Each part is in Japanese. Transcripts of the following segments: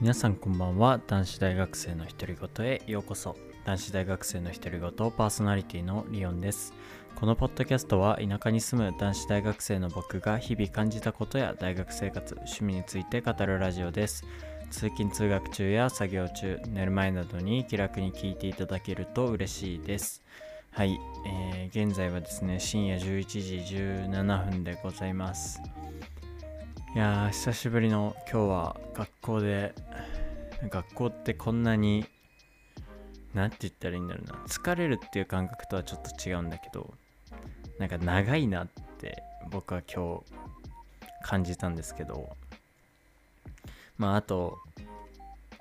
皆さんこんばんは。男子大学生の独り言へようこそ。男子大学生の独り言パーソナリティのリオンです。このポッドキャストは田舎に住む男子大学生の僕が日々感じたことや大学生活趣味について語るラジオです。通勤通学中や作業中寝る前などに気楽に聞いていただけると嬉しいです。はい、えー、現在はですね深夜11時17分でございます。いやー久しぶりの今日は学校で学校ってこんなに何て言ったらいいんだろうな。疲れるっていう感覚とはちょっと違うんだけどなんか長いなって僕は今日感じたんですけど。まああと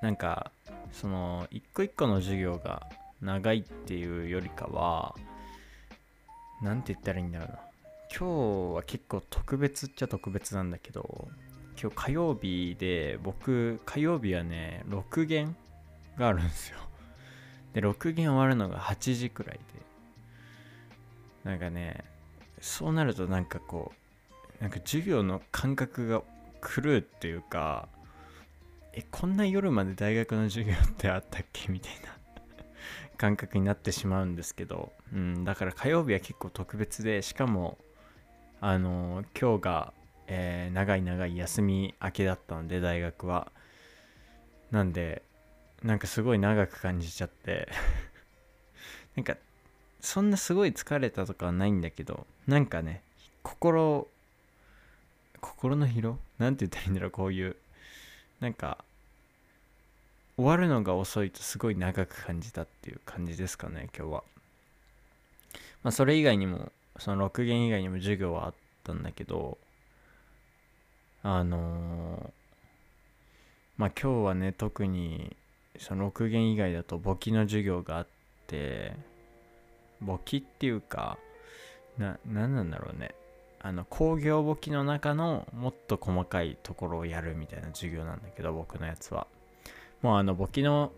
なんかその一個一個の授業が長いっていうよりかは何て言ったらいいんだろうな。今日は結構特別っちゃ特別なんだけど今日火曜日で僕火曜日はね6限があるんですよ。で6限終わるのが8時くらいで。なんかねそうなるとなんかこうなんか授業の感覚が狂うっていうかえこんな夜まで大学の授業ってあったっけ？みたいな 感覚になってしまうんですけど、うん、だから火曜日は結構特別でしかもあの今日が、えー、長い長い休み明けだったので大学は。なんでなんかすごい長く感じちゃって。なんかそんなすごい疲れたとかはないんだけどなんかね心心の疲労？なんて言ったらいいんだろうこういう。なんか終わるのが遅いとすごい長く感じたっていう感じですかね今日は。まあそれ以外にもその6限以外にも授業はあったんだけどあの、まあ今日はね特にその6限以外だと簿記の授業があって簿記っていうかな何なんだろうね。あの工業簿記の中のもっと細かいところをやるみたいな授業なんだけど僕のやつは。もうあの簿記の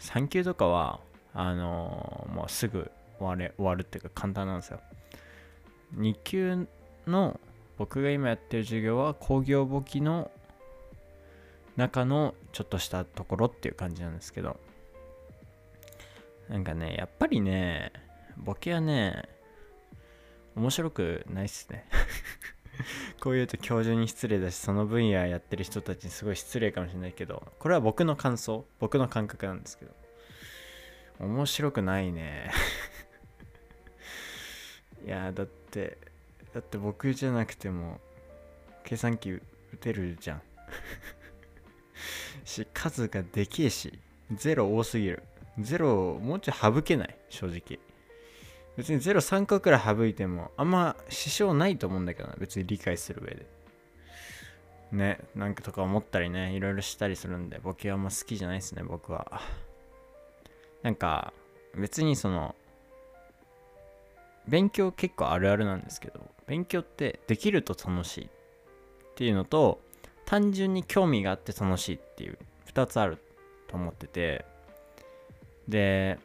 3級とかはあのー、もうすぐ終われ終わるっていうか簡単なんですよ。2級の僕が今やってる授業は工業簿記の中のちょっとしたところっていう感じなんですけど。なんかねやっぱりね簿記はね面白くないっすね。こう言うと教授に失礼だしその分野やってる人たちにすごい失礼かもしれないけどこれは僕の感想僕の感覚なんですけど。面白くないね。いやだってだって僕じゃなくても計算機打てるじゃん。し数がでけえしゼロ多すぎる。ゼロもうちょい省けない正直。別にゼロ3個くらい省いてもあんま支障ないと思うんだけどな別に理解する上で。ねなんかとか思ったりねいろいろしたりするんで僕はあんま好きじゃないですね僕は。なんか別にその勉強結構あるあるなんですけど勉強ってできると楽しいっていうのと単純に興味があって楽しいっていう2つあると思ってて。で、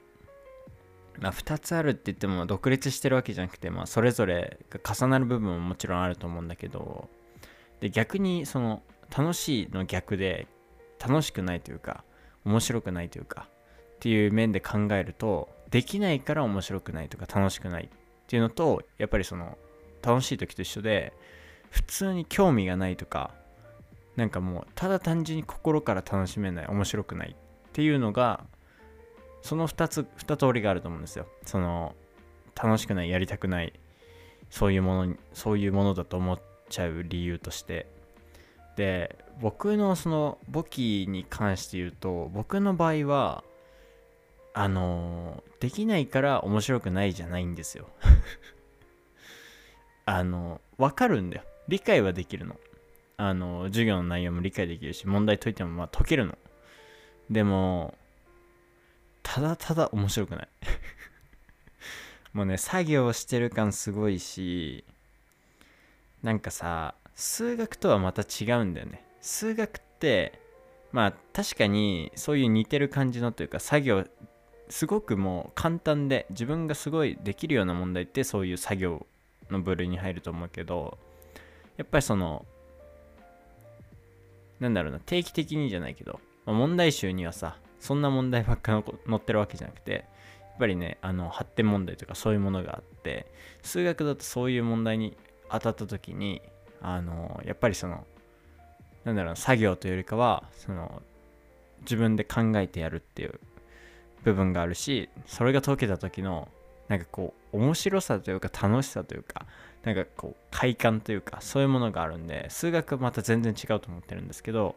まあ、2つあるって言っても独立してるわけじゃなくて、まあ、それぞれが重なる部分ももちろんあると思うんだけどで逆にその楽しいの逆で楽しくないというか面白くないというかっていう面で考えるとできないから面白くないとか楽しくないっていうのとやっぱりその楽しい時と一緒で普通に興味がないとかなんかもうただ単純に心から楽しめない面白くないっていうのがその2つ2通りがあると思うんですよ。その楽しくないやりたくないそういうものそういうものだと思っちゃう理由として。で僕のその簿記に関して言うと僕の場合はあのできないから面白くないじゃないんですよ。あの分かるんだよ。理解はできるの。あの授業の内容も理解できるし問題解いてもまあ解けるの。でもただただ面白くない。もうね作業してる感すごいしなんかさ数学とはまた違うんだよね。数学ってまあ確かにそういう似てる感じのというか作業すごくもう簡単で自分がすごいできるような問題ってそういう作業の部類に入ると思うけどやっぱりそのなんだろうな定期的にじゃないけどまあ、問題集にはさそんな問題ばっか載ってるわけじゃなくてやっぱりねあの発展問題とかそういうものがあって数学だとそういう問題に当たった時にあのやっぱりそのなんだろう作業というよりかはその自分で考えてやるっていう部分があるしそれが解けた時のなんかこう面白さというか楽しさというかなんかこう快感というかそういうものがあるんで数学はまた全然違うと思ってるんですけど、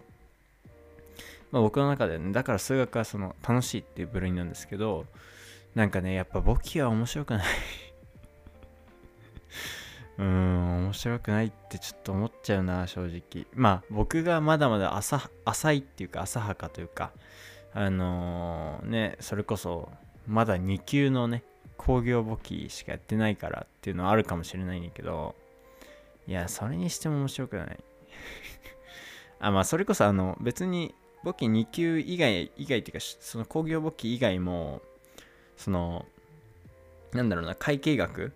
まあ、僕の中でねだから数学はその楽しいっていう部類なんですけどなんかねやっぱ簿記は面白くない。うーん面白くないってちょっと思っちゃうな正直。まあ僕がまだまだ浅浅いっていうか浅はかというかあのー、ねそれこそまだ2級のね工業簿記しかやってないからっていうのはあるかもしれないんだけどいやそれにしても面白くない。あまあそれこそあの別に簿記2級以外以外っていうかその工業簿記以外もそのなんだろうな会計学っ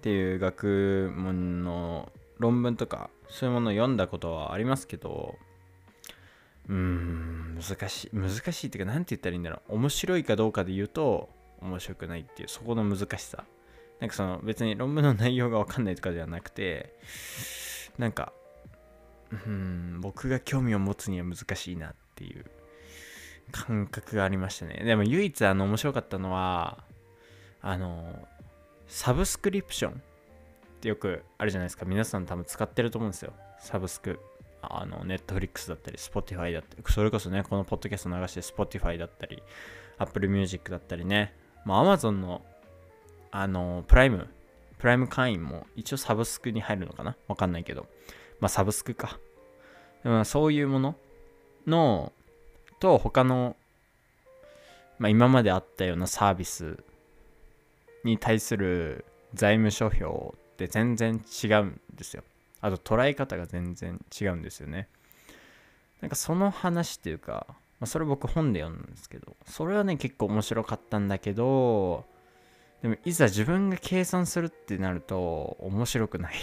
ていう学問の論文とかそういうものを読んだことはありますけどうーん難しい難しいっていうか何て言ったらいいんだろう。面白いかどうかで言うと面白くないっていうそこの難しさ。なんかその別に論文の内容が分かんないとかではなくてなんかうん僕が興味を持つには難しいなっていう感覚がありましたね。でも唯一あの面白かったのはあのサブスクリプションってよくあるじゃないですか。皆さん多分使ってると思うんですよ。サブスク。あの、ネットフリックスだったり、スポティファイだったり、それこそね、このポッドキャスト流して、スポティファイだったり、アップルミュージックだったりね、まあ、アマゾンの、あの、プライム、プライム会員も一応サブスクに入るのかな？わかんないけど。まあ、サブスクか。まあ、そういうものの、と、他の、まあ、今まであったようなサービスに対する財務諸表って全然違うんですよ。あと捉え方が全然違うんですよね。なんかその話っていうか、まあ、それ僕本で読んだんですけど、それはね結構面白かったんだけど、でもいざ自分が計算するってなると面白くない。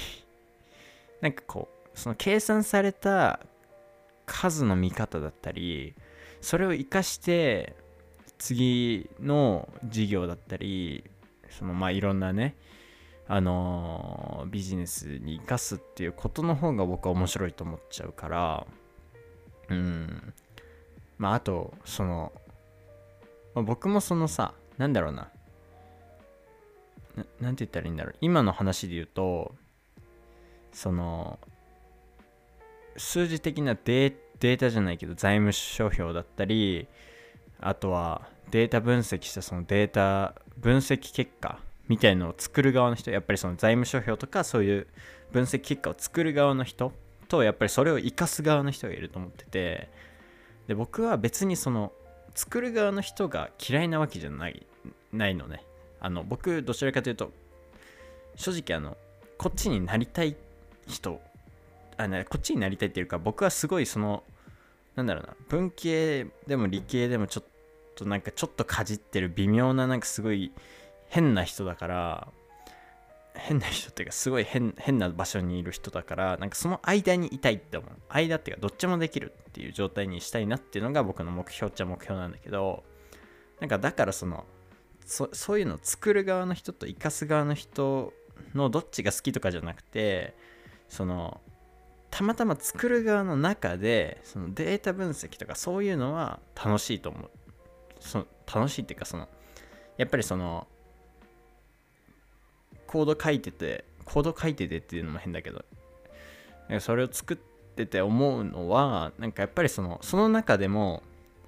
なんかこう、その計算された数の見方だったり、それを活かして次の事業だったり、そのまあいろんなね、あのー、ビジネスに生かすっていうことの方が僕は面白いと思っちゃうからうん。まああとその、まあ、僕もそのさなんだろうな。なんて言ったらいいんだろう。今の話で言うとその数字的なデータじゃないけど財務諸表だったりあとはデータ分析したそのデータ分析結果みたいのを作る側の人やっぱりその財務諸表とかそういう分析結果を作る側の人とやっぱりそれを生かす側の人がいると思っててで僕は別にその作る側の人が嫌いなわけじゃないないのね。あの僕どちらかというと正直あのこっちになりたい人あねこっちになりたいっていうか僕はすごいそのなんだろうな文系でも理系でもちょっとなんかちょっとかじってる微妙ななんかすごい変な人だから変な人っていうかすごい変な場所にいる人だからなんかその間にいたいって思う。間っていうかどっちもできるっていう状態にしたいなっていうのが僕の目標っちゃ目標なんだけどなんかだからそのそういうの作る側の人と生かす側の人のどっちが好きとかじゃなくてそのたまたま作る側の中でそのデータ分析とかそういうのは楽しいと思う。その楽しいっていうかそのやっぱりそのコード書いててコード書いててっていうのも変だけどそれを作ってて思うのはなんかやっぱりそのその中でも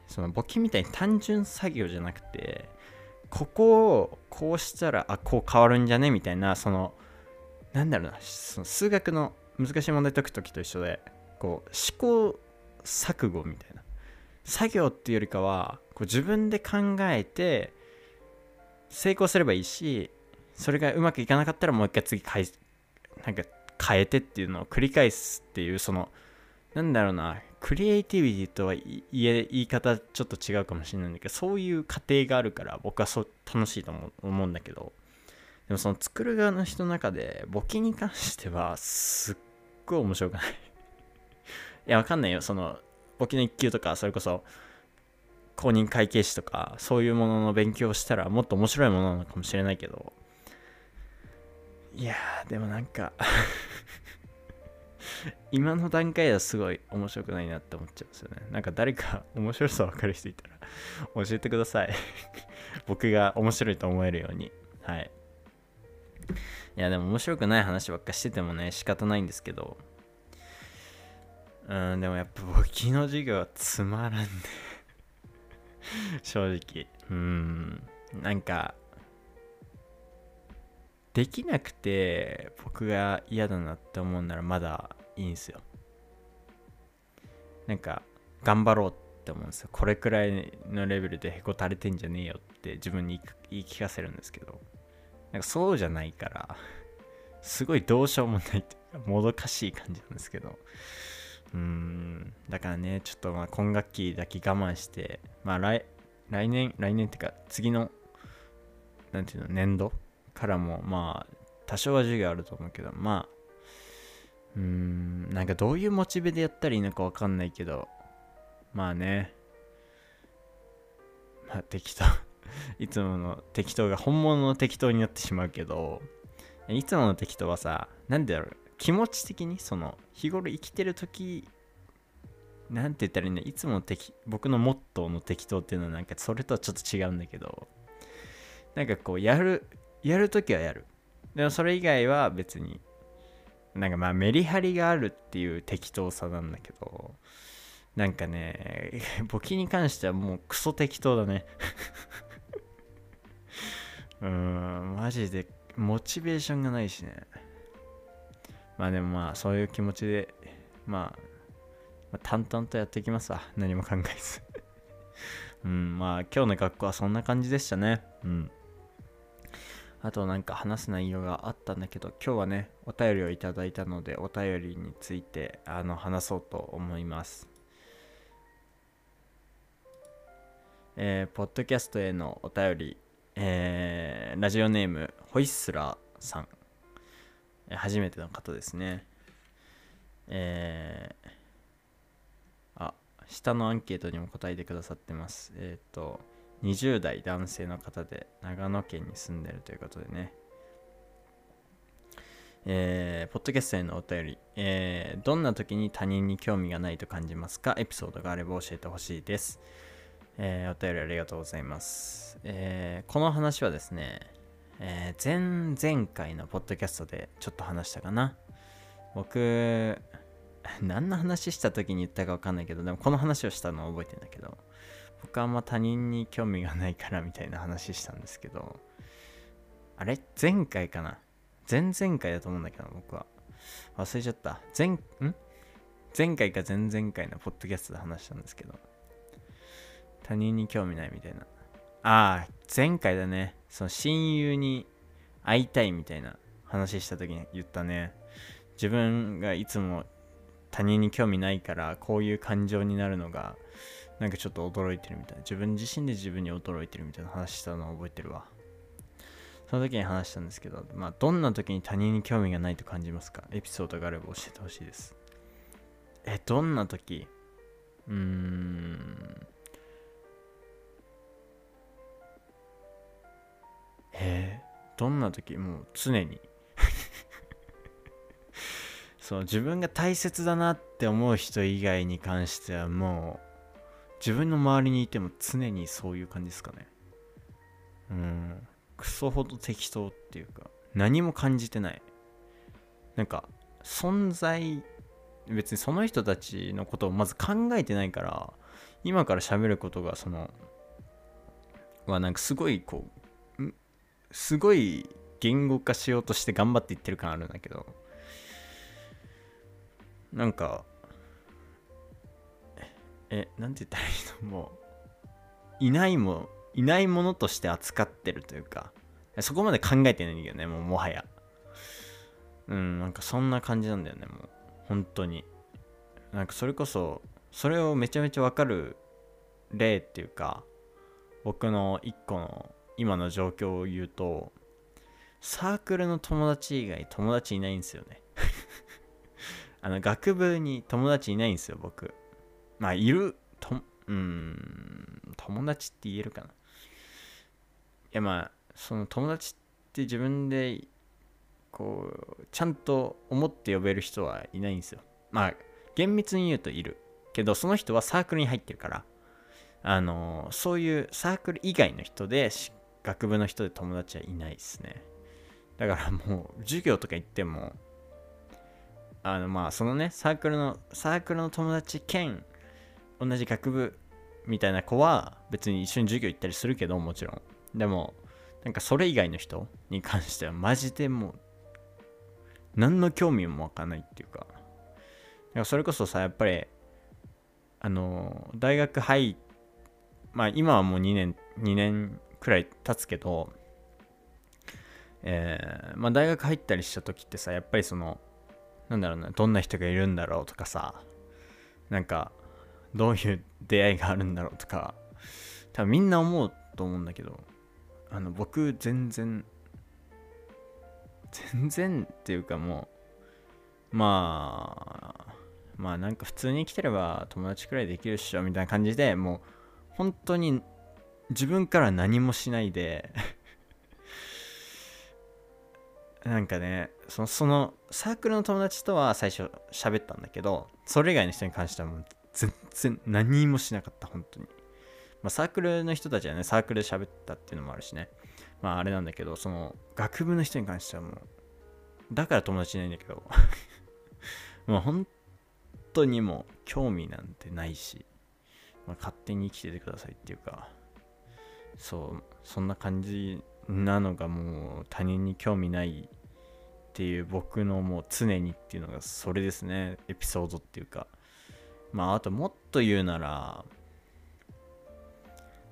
その簿記みたいに単純作業じゃなくてここをこうしたらあこう変わるんじゃねみたいなそのなんだろうなその数学の難しい問題解く時と一緒でこう試行錯誤みたいな。作業っていうよりかはこう自分で考えて成功すればいいしそれがうまくいかなかったらもう一回次変えなんか変えてっていうのを繰り返すっていうそのなんだろうなクリエイティビティとは言い言い方ちょっと違うかもしれないんだけどそういう過程があるから僕はそう楽しいと思うんだけどでもその作る側の人の中で簿記に関してはすっごい面白くない？いやわかんないよ。その簿記の1級とかそれこそ公認会計士とかそういうものの勉強をしたらもっと面白いものなのかもしれないけどいやーでもなんか 今の段階ではすごい面白くないなって思っちゃうんですよね。なんか誰か面白さ分かる人いたら教えてください。僕が面白いと思えるように。はい。いやでも面白くない話ばっかしててもね仕方ないんですけど。うんでもやっぱ簿記の授業はつまらんね。正直。うん。なんかできなくて僕が嫌だなって思うならまだいいんですよ。なんか頑張ろうって思うんですよ。これくらいのレベルでへこたれてんじゃねえよって自分に言い聞かせるんですけど。なんかそうじゃないからすごいどうしようもないっていうかもどかしい感じなんですけど。うーん。だからねちょっとまあ今学期だけ我慢してまあ来来年来年っていうか次のなんていうの年度からもまあ多少は授業あると思うけどまあうーんなんかどういうモチベでやったらいいのかわかんないけどまあね。まあ適当。いつもの適当が本物の適当になってしまうけどいつもの適当はさなんでだろう。気持ち的にその日頃生きてる時なんて言ったらいいんだいつもの適僕のモットーの適当っていうのはなんかそれとはちょっと違うんだけどなんかこうやるやるときはやる。でもそれ以外は別になんかまあメリハリがあるっていう適当さなんだけどなんかね 簿記に関してはもうクソ適当だね。うーんマジでモチベーションがないしね。まあでもまあそういう気持ちでまあ、まあ、淡々とやっていきますわ。何も考えず。うんまあ今日の学校はそんな感じでしたね。うん。あとなんか話す内容があったんだけど今日はねお便りをいただいたのでお便りについてあの話そうと思います。えー、ポッドキャストへのお便り、えー、ラジオネームホイッスラーさん、えー初めての方ですね。えー、あ下のアンケートにも答えてくださってます。えっ、と20代男性の方で長野県に住んでるということでね。えー、ポッドキャストへのお便り、えー、どんな時に他人に興味がないと感じますか？エピソードがあれば教えてほしいです、えー、お便りありがとうございます、えー、この話はですね、えー、前々回のポッドキャストでちょっと話したかな。僕何の話した時に言ったか分かんないけどでもこの話をしたのを覚えてんだけど。僕あんま他人に興味がないからみたいな話したんですけどあれ？前回かな？前々回だと思うんだけど僕は。忘れちゃった。前ん？前回か前々回のポッドキャストで話したんですけど。他人に興味ないみたいな。ああ前回だね。その親友に会いたいみたいな話した時に言ったね。自分がいつも他人に興味ないからこういう感情になるのがなんかちょっと驚いてるみたいな。自分自身で自分に驚いてるみたいな話したのを覚えてるわ。その時に話したんですけどまあどんな時に他人に興味がないと感じますか？エピソードがあれば教えてほしいです。えどんな時？うーん。えー、どんな時？もう常に。そう自分が大切だなって思う人以外に関してはもう自分の周りにいても常にそういう感じですかね。うん。クソほど適当っていうか何も感じてない。なんか存在別にその人たちのことをまず考えてないから今から喋ることがそのはなんかすごいこうすごい言語化しようとして頑張って言ってる感あるんだけどなんかえなんて言ったらいいの？もういないもいないものとして扱ってるというか。そこまで考えてないんだよねもうもはや。うんなんかそんな感じなんだよねもう。本当に。なんかそれこそそれをめちゃめちゃわかる例っていうか僕の一個の今の状況を言うとサークルの友達以外友達いないんですよね。あの学部に友達いないんですよ僕。まあいるとうん友達って言えるかな。いやまあその友達って自分でこうちゃんと思って呼べる人はいないんですよ。まあ厳密に言うといるけどその人はサークルに入ってるからあのそういうサークル以外の人で学部の人で友達はいないですね。だからもう授業とか行ってもあのまあそのねサークルのサークルの友達兼同じ学部みたいな子は別に一緒に授業行ったりするけどもちろん。でもなんかそれ以外の人に関してはマジでもう何の興味も湧かないっていうかかそれこそさやっぱりあの大学入まあ今はもう2年2年くらい経つけどえー、まあ大学入ったりした時ってさやっぱりそのなんだろうなどんな人がいるんだろうとかさなんかどういう出会いがあるんだろうとか多分みんな思うと思うんだけどあの僕全然全然っていうかもうまあまあなんか普通に生きてれば友達くらいできるっしょみたいな感じでもう本当に自分から何もしないで なんかねそのそのサークルの友達とは最初喋ったんだけどそれ以外の人に関してはもう全然何もしなかった本当に。まあサークルの人たちはねサークルで喋ったっていうのもあるしね。まああれなんだけどその学部の人に関してはもうだから友達いないんだけど。もう本当にもう興味なんてないし、まあ、勝手に生きててくださいっていうかそうそんな感じなのがもう他人に興味ないっていう僕のもう常にっていうのがそれですね。エピソードっていうか。まああともっと言うなら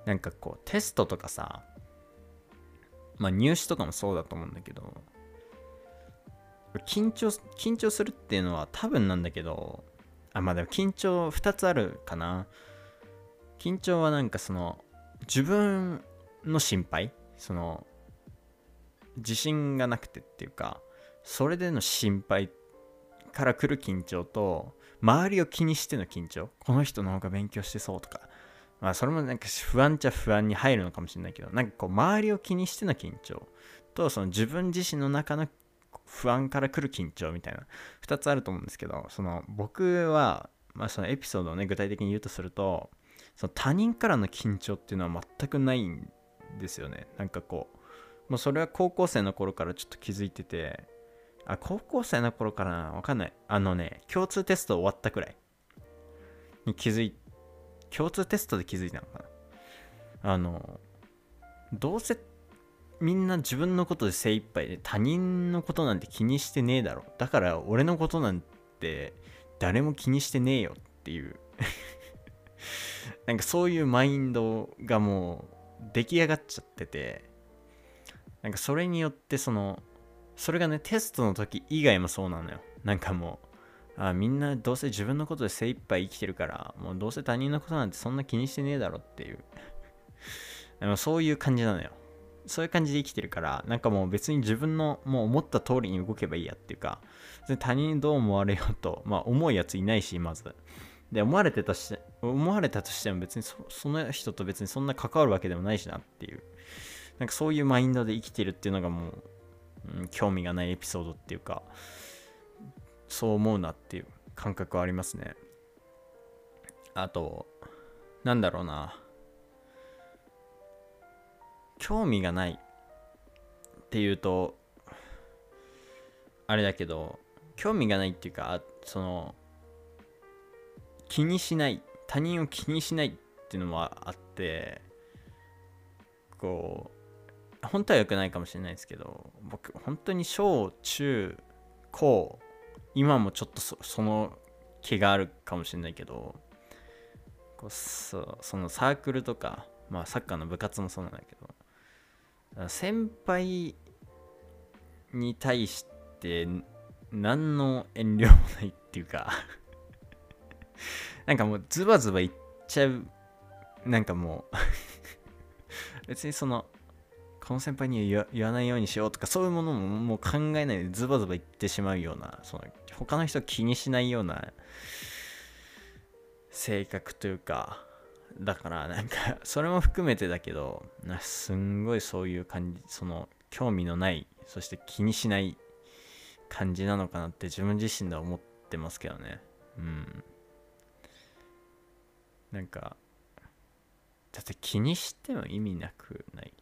なんかこうテストとかさまあ入試とかもそうだと思うんだけど緊張緊張するっていうのは多分なんだけどあまあでも緊張2つあるかな。緊張はなんかその自分の心配その自信がなくてっていうかそれでの心配から来る緊張と周りを気にしての緊張？この人の方が勉強してそうとか。まあそれもなんか不安っちゃ不安に入るのかもしれないけどなんかこう周りを気にしての緊張？とその自分自身の中の不安から来る緊張みたいな。2つあると思うんですけどその僕はまあそのエピソードをね具体的に言うとするとその他人からの緊張っていうのは全くないんですよね。なんかこうもうそれは高校生の頃からちょっと気づいててあ高校生の頃からわかんない。あのね共通テスト終わったくらい。に気づい共通テストで気づいたのかな。あのどうせみんな自分のことで精一杯で他人のことなんて気にしてねえだろ。だから俺のことなんて誰も気にしてねえよっていう。なんかそういうマインドがもう出来上がっちゃってて。なんかそれによってそのそれがねテストの時以外もそうなのよ。なんかもうあみんなどうせ自分のことで精一杯生きてるからもうどうせ他人のことなんてそんな気にしてねえだろっていう。でもそういう感じなのよ。そういう感じで生きてるからなんかもう別に自分のもう思った通りに動けばいいやっていうか他人にどう思われようと まあ思うやついないしまず。で思われてたし思われたとしても別にその人と別にそんな関わるわけでもないしなっていう。なんかそういうマインドで生きてるっていうのがもう、興味がないエピソードっていうかそう思うなっていう感覚はありますね。あとなんだろうな。興味がないっていうとあれだけど興味がないっていうかその気にしない他人を気にしないっていうのもあってこう本当は良くないかもしれないですけど僕本当に小中高今もちょっとその気があるかもしれないけどこうそそのサークルとかまあサッカーの部活もそうなんだけど先輩に対して何の遠慮もないっていうか なんかもうズバズバ言っちゃうなんかもう 別にそのこの先輩には言わないようにしようとかそういうものももう考えないでズバズバ言ってしまうようなその他の人気にしないような性格というかだからなんか それも含めてだけどなすんごいそういう感じその興味のないそして気にしない感じなのかなって自分自身では思ってますけどね。うん。なんかだって気にしても意味なくない？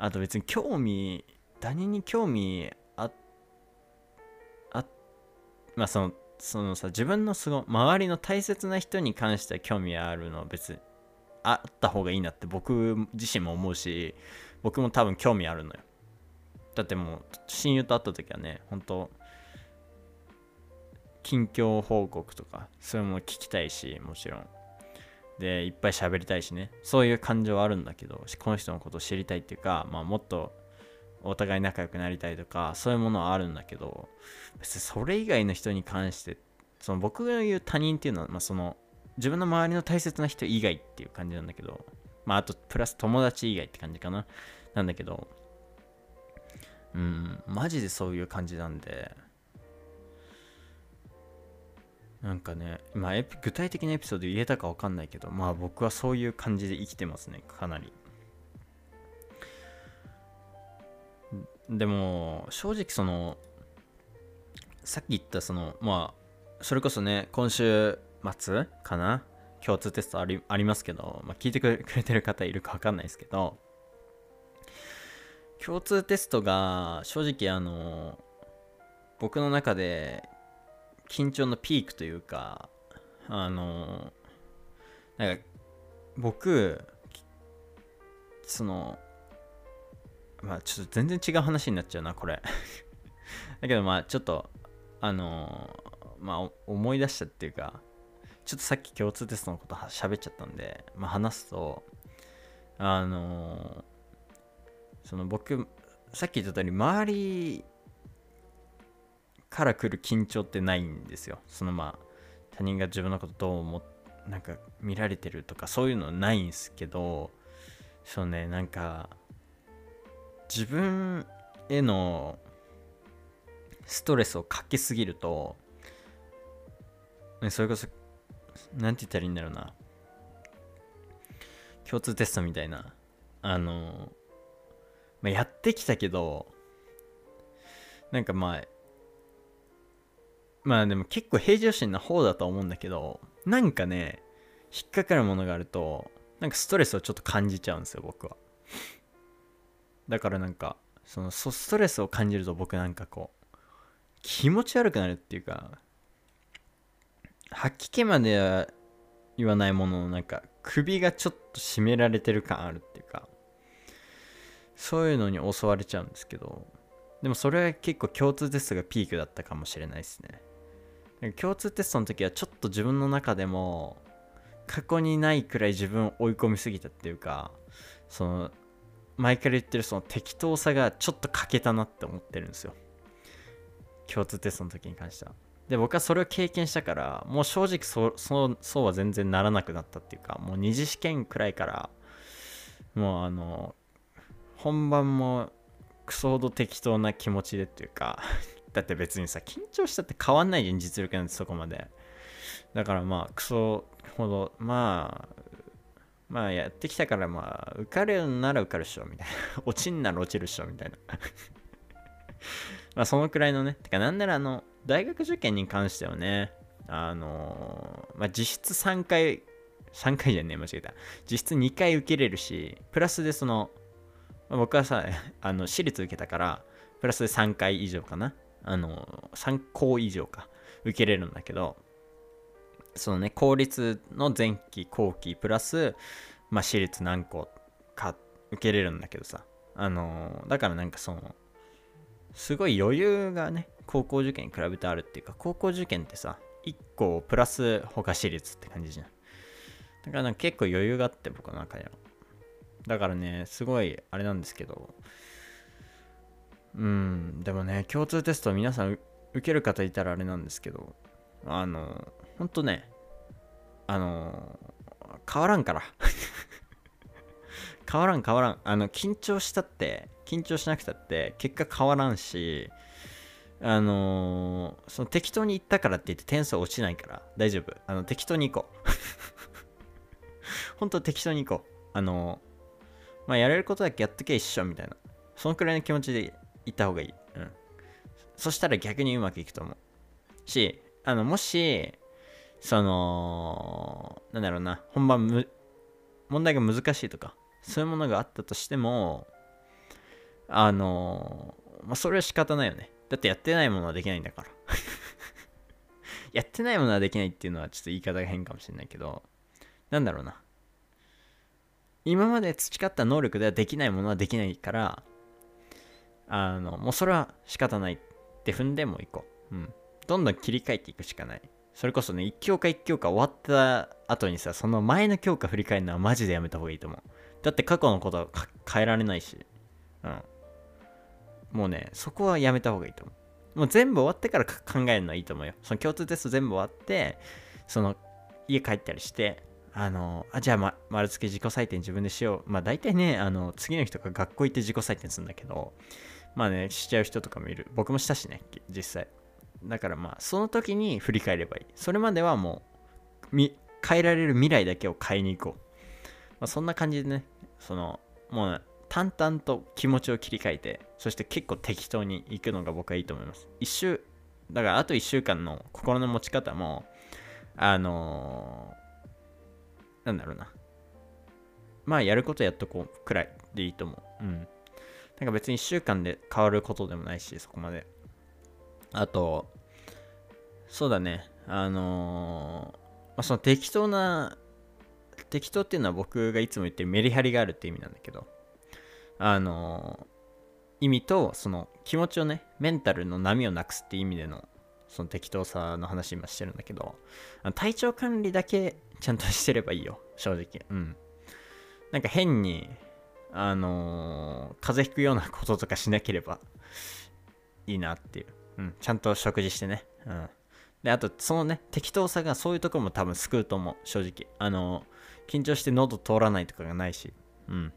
あと別に興味他人に興味ああまあそのそのさ自分のすご周りの大切な人に関しては興味あるの別にあった方がいいなって僕自身も思うし僕も多分興味あるのよ。だってもう親友と会った時はね本当近況報告とかそういうも聞きたいしもちろん。でいっぱい喋りたいしね。そういう感情はあるんだけどこの人のことを知りたいっていうか、まあ、もっとお互い仲良くなりたいとかそういうものはあるんだけど別にそれ以外の人に関してその僕が言う他人っていうのは、まあ、その自分の周りの大切な人以外っていう感じなんだけどまああとプラス友達以外って感じかな。なんだけどうんマジでそういう感じなんでなんかね、まあ、具体的なエピソード言えたか分かんないけど、まあ僕はそういう感じで生きてますね、かなり。でも、正直その、さっき言ったその、まあ、それこそね、今週末かな共通テストありありますけど、まあ、聞いてくれてる方いるか分かんないですけど、共通テストが正直あの、僕の中で緊張のピークというかあのなんか僕そのまあちょっと全然違う話になっちゃうなこれ。だけどまあちょっとあのまあ思い出したっていうかちょっとさっき共通テストのこと喋っちゃったんで、まあ、話すとあのその僕さっき言った通り周りから来る緊張ってないんですよ。そのまあ他人が自分のことどう思なんか見られてるとかそういうのないんですけどそうねなんか自分へのストレスをかけすぎると、ね、それこそ何て言ったらいいんだろうな。共通テストみたいなあの、まあ、やってきたけどなんかまあまあでも結構平常心な方だと思うんだけど、なんかね、引っかかるものがあると、なんかストレスをちょっと感じちゃうんですよ、僕は。だからなんか、そのストレスを感じると僕なんかこう、気持ち悪くなるっていうか、吐き気までは言わないものの、なんか首がちょっと締められてる感あるっていうか、そういうのに襲われちゃうんですけど、でもそれは結構共通テストがピークだったかもしれないですね。共通テストの時はちょっと自分の中でも過去にないくらい自分を追い込みすぎたっていうかその前から言ってるその適当さがちょっと欠けたなって思ってるんですよ。共通テストの時に関しては。で僕はそれを経験したからもう正直そそそうは全然ならなくなったっていうかもう二次試験くらいからもうあの本番もクソほど適当な気持ちでっていうかだって別にさ、緊張したって変わんないじゃん、実力なんてそこまで。だからまあ、クソほど、まあ、まあやってきたからまあ、受かるなら受かるっしょ、みたいな。落ちんなら落ちるっしょ、みたいな。まあそのくらいのね、てかなんならあの、大学受験に関してはね、あのー、まあ実質3回、3回じゃねえ、間違えた。実質2回受けれるし、プラスでその、まあ、僕はさ、あの、私立受けたから、プラスで3回以上かな。あの、3校以上か、受けれるんだけど、そのね、公立の前期、後期、プラス、まあ、私立何校か受けれるんだけどさ、あの、だからなんかその、すごい余裕がね、高校受験に比べてあるっていうか、高校受験ってさ、1個プラス他私立って感じじゃん。だからなんか結構余裕があって、僕の中では。だからね、すごいあれなんですけど、うん、でもね、共通テスト皆さん受ける方いたらあれなんですけど、あの、ほんとね、あの、変わらんから。変わらん変わらん。あの、緊張したって、緊張しなくたって、結果変わらんし、あのその適当に言ったからって言って点数落ちないから大丈夫。あの、適当に行こう。ほんと適当に行こう。あの、まあ、やれることだけやっとけ一緒みたいな。そのくらいの気持ちで行った方がいい。うん。そしたら逆にうまくいくと思う。し、あの、もし、その、なんだろうな、本番む、問題が難しいとか、そういうものがあったとしても、あの、まあ、それは仕方ないよね。だってやってないものはできないんだから。やってないものはできないっていうのはちょっと言い方が変かもしれないけど、なんだろうな。今まで培った能力ではできないものはできないから、あの、もうそれは仕方ないって踏んでもいこう。うん。どんどん切り替えていくしかない。それこそね、1教科1教科終わった後にさ、その前の教科振り返るのはマジでやめた方がいいと思う。だって過去のことは変えられないし。うん。もうね、そこはやめた方がいいと思う。もう全部終わってから考えるのはいいと思うよ。その共通テスト全部終わって、その家帰ったりして、あの、あ、じゃあ、ま、丸付け自己採点自分でしよう。まあ大体ね、あの、次の日とか学校行って自己採点するんだけど、まあね、しちゃう人とかもいる。僕もしたしね、実際。だからまあ、その時に振り返ればいい。それまではもう、変えられる未来だけを変えに行こう。まあ、そんな感じでね、その、もう、淡々と気持ちを切り替えて、そして結構適当に行くのが僕はいいと思います。一週、だからあと1週間の心の持ち方も、あのー、なんだろうな。まあ、やることやっとこうくらいでいいと思う。うん。なんか別に1週間で変わることでもないし、そこまで。あと、そうだね。あのー、まあ、その適当な、適当っていうのは僕がいつも言ってるメリハリがあるって意味なんだけど、あの意味とその気持ちをねメンタルの波をなくすって意味でのその適当さの話今してるんだけど体調管理だけちゃんとしてればいいよ正直うんなんか変にあのー、風邪ひくようなこととかしなければいいなっていう、うん、ちゃんと食事してね。うん。であとそのね適当さがそういうとこも多分救うと思う正直。あのー、緊張して喉通らないとかがないし。うん。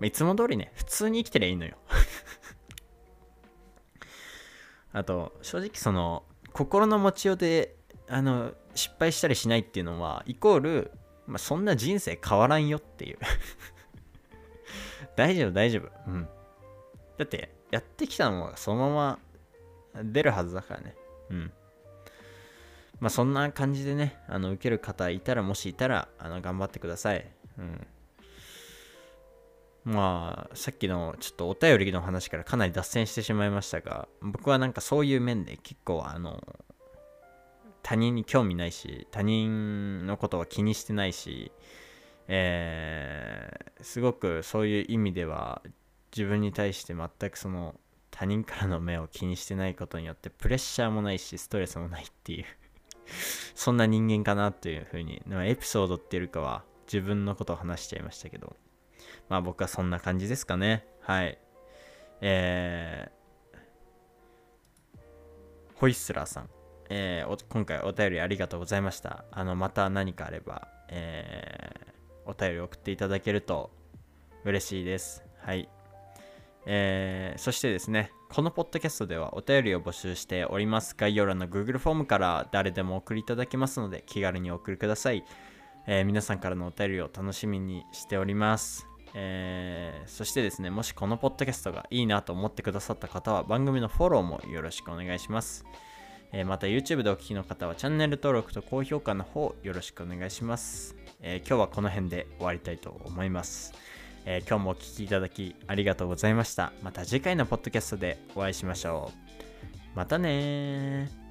まあ、いつも通りね、普通に生きてりゃいいのよ。あと、正直その、心の持ちようで、あの、失敗したりしないっていうのは、イコール、まあ、そんな人生変わらんよっていう。大丈夫、大丈夫。うん。だって、やってきたのはそのまま出るはずだからね。うん。まあ、そんな感じでね、あの、受ける方いたら、もしいたら、あの、頑張ってください。うん。まあ、さっきのちょっとお便りの話からかなり脱線してしまいましたが、僕はなんかそういう面で結構あの、他人に興味ないし、他人のことは気にしてないし、えー、すごくそういう意味では自分に対して全くその他人からの目を気にしてないことによってプレッシャーもないしストレスもないっていう そんな人間かなというふうにエピソードっていうかは自分のことを話しちゃいましたけどまあ僕はそんな感じですかね。はい。えー、ホイッスラーさん。えー、今回お便りありがとうございました。あの、また何かあれば、えー、お便り送っていただけると嬉しいです。はい。えー、そしてですね、このポッドキャストではお便りを募集しております。概要欄の Google フォームから誰でも送りいただけますので、気軽にお送りください。えー、皆さんからのお便りを楽しみにしております。えー、そしてですね、もしこのポッドキャストがいいなと思ってくださった方は番組のフォローもよろしくお願いします。えー、また YouTube でお聞きの方はチャンネル登録と高評価の方よろしくお願いします。えー、今日はこの辺で終わりたいと思います。え今日もお聴きいただきありがとうございました。また次回のポッドキャストでお会いしましょう。またね